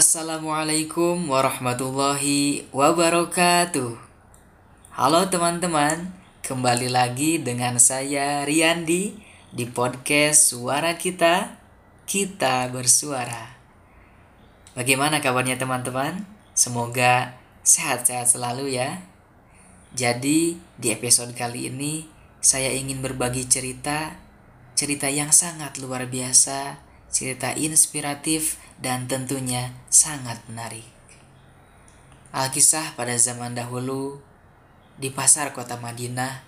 Assalamualaikum warahmatullahi wabarakatuh. Halo teman-teman, kembali lagi dengan saya Riyandi di podcast Suara Kita, Kita Bersuara. Bagaimana kabarnya teman-teman? Semoga sehat-sehat selalu ya. Jadi, di episode kali ini saya ingin berbagi cerita, cerita yang sangat luar biasa, cerita inspiratif dan tentunya sangat menarik. Alkisah pada zaman dahulu, di pasar kota Madinah,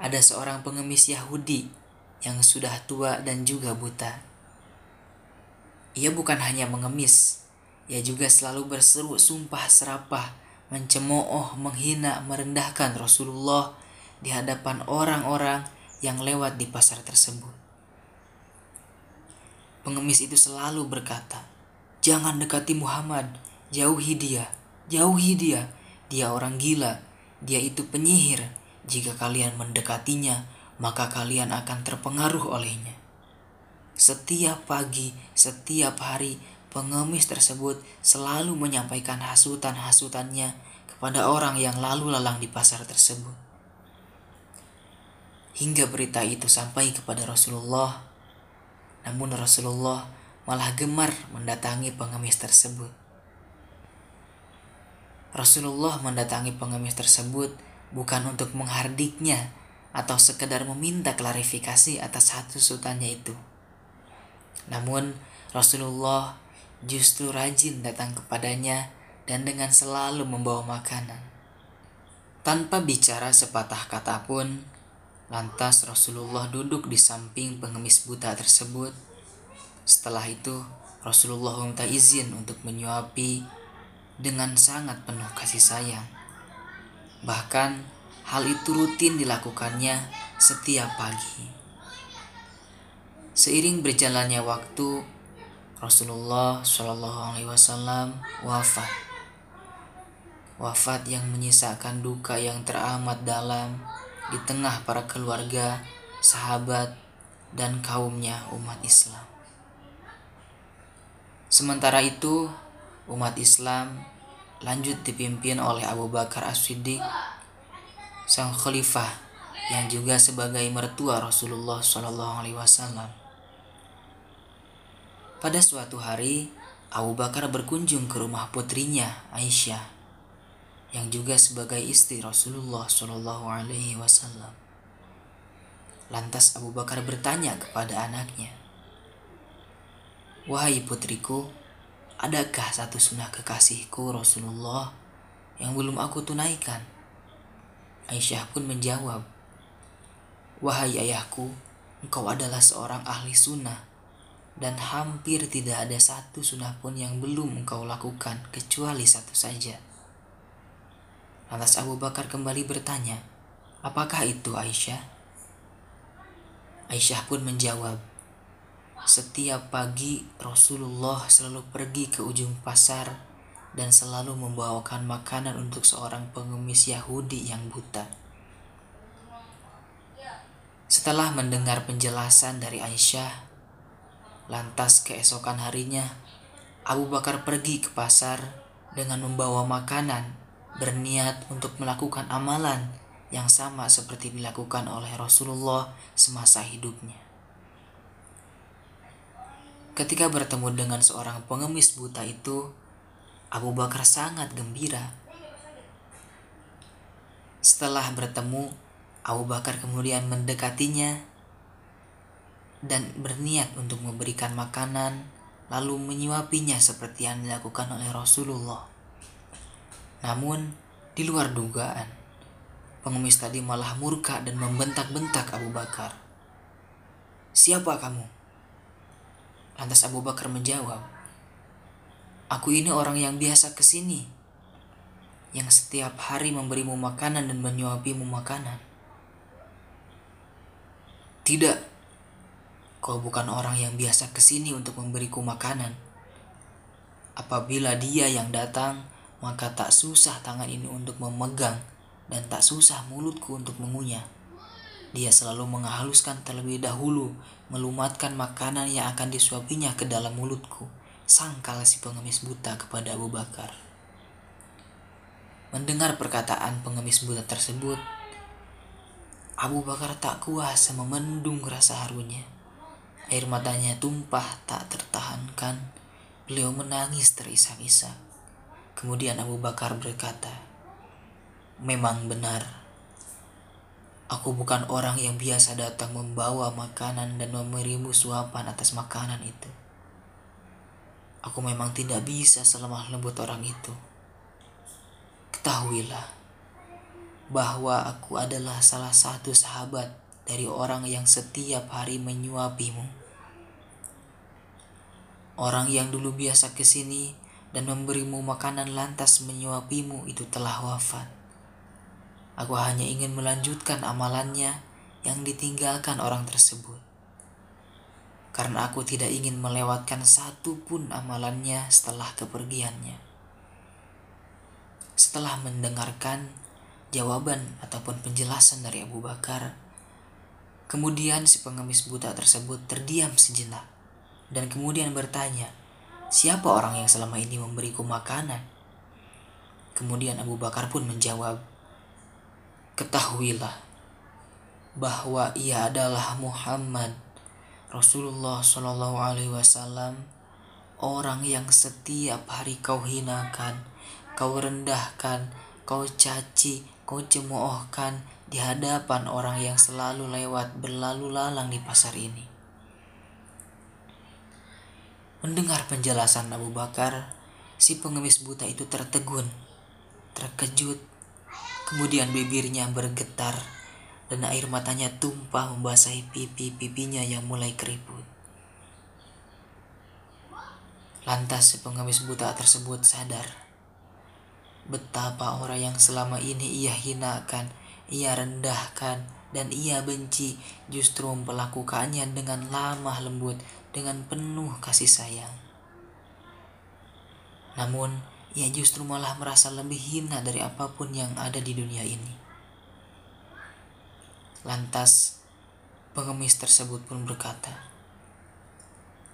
ada seorang pengemis Yahudi yang sudah tua dan juga buta. Ia bukan hanya mengemis, ia juga selalu berseru sumpah serapah, mencemooh, menghina, merendahkan Rasulullah di hadapan orang-orang yang lewat di pasar tersebut. Pengemis itu selalu berkata, Jangan dekati Muhammad, jauhi dia, jauhi dia. Dia orang gila, dia itu penyihir. Jika kalian mendekatinya, maka kalian akan terpengaruh olehnya. Setiap pagi, setiap hari, pengemis tersebut selalu menyampaikan hasutan-hasutannya kepada orang yang lalu lalang di pasar tersebut. Hingga berita itu sampai kepada Rasulullah. Namun Rasulullah malah gemar mendatangi pengemis tersebut. Rasulullah mendatangi pengemis tersebut bukan untuk menghardiknya atau sekedar meminta klarifikasi atas satu sultannya itu. Namun Rasulullah justru rajin datang kepadanya dan dengan selalu membawa makanan. Tanpa bicara sepatah kata pun, lantas Rasulullah duduk di samping pengemis buta tersebut setelah itu, Rasulullah meminta izin untuk menyuapi dengan sangat penuh kasih sayang. Bahkan, hal itu rutin dilakukannya setiap pagi. Seiring berjalannya waktu, Rasulullah Wasallam wafat. Wafat yang menyisakan duka yang teramat dalam di tengah para keluarga, sahabat, dan kaumnya umat Islam. Sementara itu, umat Islam lanjut dipimpin oleh Abu Bakar As-Siddiq, sang khalifah yang juga sebagai mertua Rasulullah Shallallahu Alaihi Wasallam. Pada suatu hari, Abu Bakar berkunjung ke rumah putrinya Aisyah, yang juga sebagai istri Rasulullah Shallallahu Alaihi Wasallam. Lantas Abu Bakar bertanya kepada anaknya, Wahai putriku, adakah satu sunnah kekasihku Rasulullah yang belum aku tunaikan? Aisyah pun menjawab, Wahai ayahku, engkau adalah seorang ahli sunnah dan hampir tidak ada satu sunnah pun yang belum engkau lakukan kecuali satu saja. Lantas Abu Bakar kembali bertanya, apakah itu Aisyah? Aisyah pun menjawab, setiap pagi Rasulullah selalu pergi ke ujung pasar dan selalu membawakan makanan untuk seorang pengemis Yahudi yang buta. Setelah mendengar penjelasan dari Aisyah, lantas keesokan harinya Abu Bakar pergi ke pasar dengan membawa makanan berniat untuk melakukan amalan yang sama seperti dilakukan oleh Rasulullah semasa hidupnya. Ketika bertemu dengan seorang pengemis buta itu, Abu Bakar sangat gembira. Setelah bertemu, Abu Bakar kemudian mendekatinya dan berniat untuk memberikan makanan, lalu menyuapinya seperti yang dilakukan oleh Rasulullah. Namun, di luar dugaan, pengemis tadi malah murka dan membentak-bentak Abu Bakar. Siapa kamu? Lantas Abu Bakar menjawab, Aku ini orang yang biasa ke sini, yang setiap hari memberimu makanan dan menyuapimu makanan. Tidak, kau bukan orang yang biasa ke sini untuk memberiku makanan. Apabila dia yang datang, maka tak susah tangan ini untuk memegang dan tak susah mulutku untuk mengunyah. Dia selalu menghaluskan terlebih dahulu, melumatkan makanan yang akan disuapinya ke dalam mulutku, sangkal si pengemis buta kepada Abu Bakar. Mendengar perkataan pengemis buta tersebut, Abu Bakar tak kuasa memendung rasa harunya. Air matanya tumpah tak tertahankan. Beliau menangis terisak-isak. Kemudian Abu Bakar berkata, "Memang benar, aku bukan orang yang biasa datang membawa makanan dan memberimu suapan atas makanan itu. Aku memang tidak bisa selemah lembut orang itu. Ketahuilah, bahwa aku adalah salah satu sahabat dari orang yang setiap hari menyuapimu. Orang yang dulu biasa ke sini dan memberimu makanan lantas menyuapimu itu telah wafat. Aku hanya ingin melanjutkan amalannya yang ditinggalkan orang tersebut. Karena aku tidak ingin melewatkan satu pun amalannya setelah kepergiannya. Setelah mendengarkan jawaban ataupun penjelasan dari Abu Bakar. Kemudian si pengemis buta tersebut terdiam sejenak dan kemudian bertanya, "Siapa orang yang selama ini memberiku makanan?" Kemudian Abu Bakar pun menjawab, "Ketahuilah bahwa ia adalah Muhammad Rasulullah Shallallahu Alaihi Wasallam, orang yang setiap hari kau hinakan, kau rendahkan, kau caci, kau cemoohkan di hadapan orang yang selalu lewat berlalu lalang di pasar ini. Mendengar penjelasan Abu Bakar, si pengemis buta itu tertegun, terkejut, kemudian bibirnya bergetar dan air matanya tumpah membasahi pipi-pipinya yang mulai keriput. Lantas si pengemis buta tersebut sadar Betapa orang yang selama ini ia hinakan, ia rendahkan, dan ia benci justru memperlakukannya dengan lamah lembut, dengan penuh kasih sayang. Namun, ia justru malah merasa lebih hina dari apa pun yang ada di dunia ini. Lantas, pengemis tersebut pun berkata,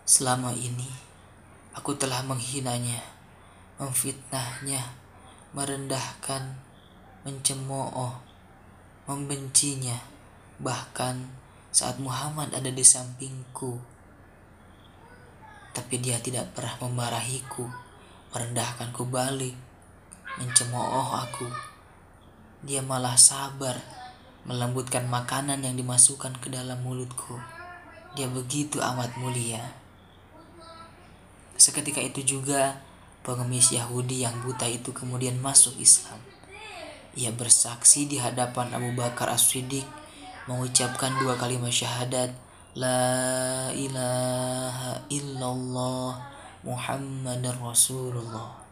"Selama ini aku telah menghinanya, memfitnahnya, merendahkan, mencemooh, membencinya, bahkan saat Muhammad ada di sampingku. Tapi dia tidak pernah memarahiku, merendahkanku balik, mencemooh aku. Dia malah sabar melembutkan makanan yang dimasukkan ke dalam mulutku. Dia begitu amat mulia. Seketika itu juga Pengemis Yahudi yang buta itu kemudian masuk Islam. Ia bersaksi di hadapan Abu Bakar As-Siddiq mengucapkan dua kalimat syahadat La ilaha illallah Muhammad Rasulullah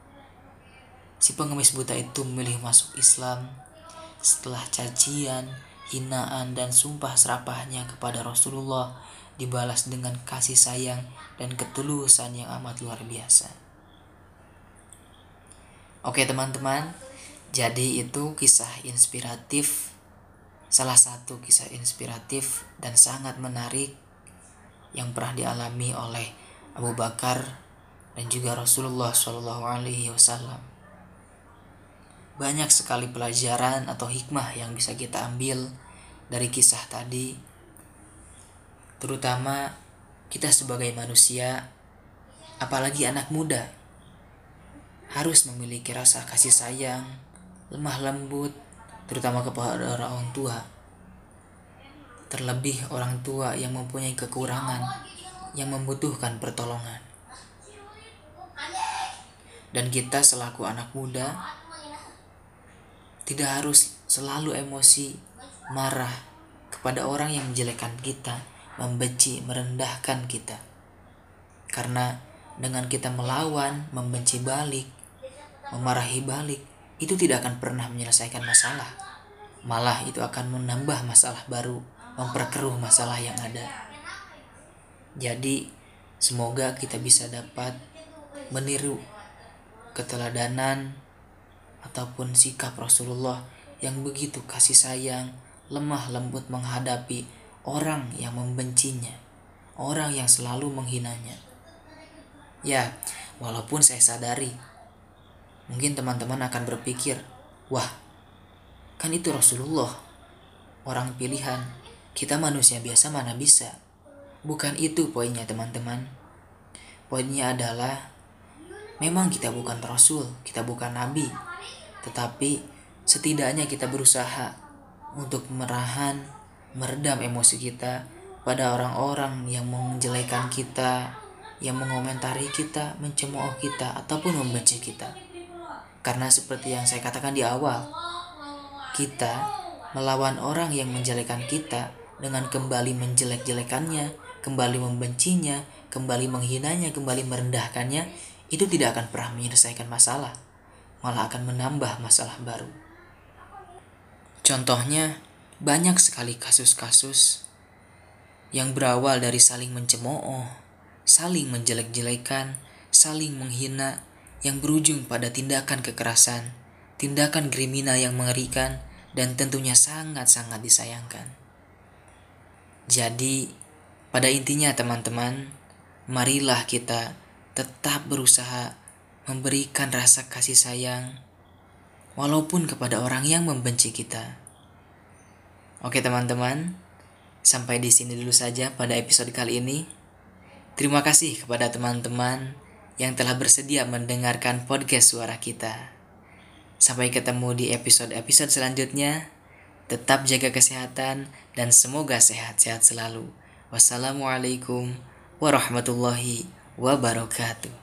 Si pengemis buta itu memilih masuk Islam setelah cacian, hinaan, dan sumpah serapahnya kepada Rasulullah dibalas dengan kasih sayang dan ketulusan yang amat luar biasa. Oke teman-teman, jadi itu kisah inspiratif, salah satu kisah inspiratif dan sangat menarik yang pernah dialami oleh Abu Bakar dan juga Rasulullah Shallallahu Alaihi Wasallam. Banyak sekali pelajaran atau hikmah yang bisa kita ambil dari kisah tadi, terutama kita sebagai manusia, apalagi anak muda harus memiliki rasa kasih sayang, lemah lembut, terutama kepada orang tua. Terlebih orang tua yang mempunyai kekurangan, yang membutuhkan pertolongan. Dan kita selaku anak muda tidak harus selalu emosi, marah kepada orang yang menjelekkan kita, membenci, merendahkan kita. Karena dengan kita melawan, membenci balik, memarahi balik itu tidak akan pernah menyelesaikan masalah. Malah itu akan menambah masalah baru, memperkeruh masalah yang ada. Jadi, semoga kita bisa dapat meniru keteladanan ataupun sikap Rasulullah yang begitu kasih sayang, lemah lembut menghadapi orang yang membencinya, orang yang selalu menghinanya. Ya, walaupun saya sadari, mungkin teman-teman akan berpikir, wah, kan itu Rasulullah, orang pilihan. Kita manusia biasa mana bisa. Bukan itu poinnya teman-teman. Poinnya adalah, memang kita bukan Rasul, kita bukan Nabi. Tetapi setidaknya kita berusaha untuk merahan, meredam emosi kita pada orang-orang yang menjelekan kita, yang mengomentari kita, mencemooh kita, ataupun membenci kita. Karena seperti yang saya katakan di awal, kita melawan orang yang menjelekan kita dengan kembali menjelek-jelekannya, kembali membencinya, kembali menghinanya, kembali merendahkannya, itu tidak akan pernah menyelesaikan masalah, malah akan menambah masalah baru. Contohnya, banyak sekali kasus-kasus yang berawal dari saling mencemooh, saling menjelek-jelekan, saling menghina, yang berujung pada tindakan kekerasan, tindakan kriminal yang mengerikan, dan tentunya sangat-sangat disayangkan. Jadi, pada intinya teman-teman, marilah kita tetap berusaha memberikan rasa kasih sayang, walaupun kepada orang yang membenci kita. Oke teman-teman, sampai di sini dulu saja pada episode kali ini. Terima kasih kepada teman-teman yang telah bersedia mendengarkan podcast suara kita. Sampai ketemu di episode-episode selanjutnya. Tetap jaga kesehatan dan semoga sehat-sehat selalu. Wassalamualaikum warahmatullahi wabarakatuh.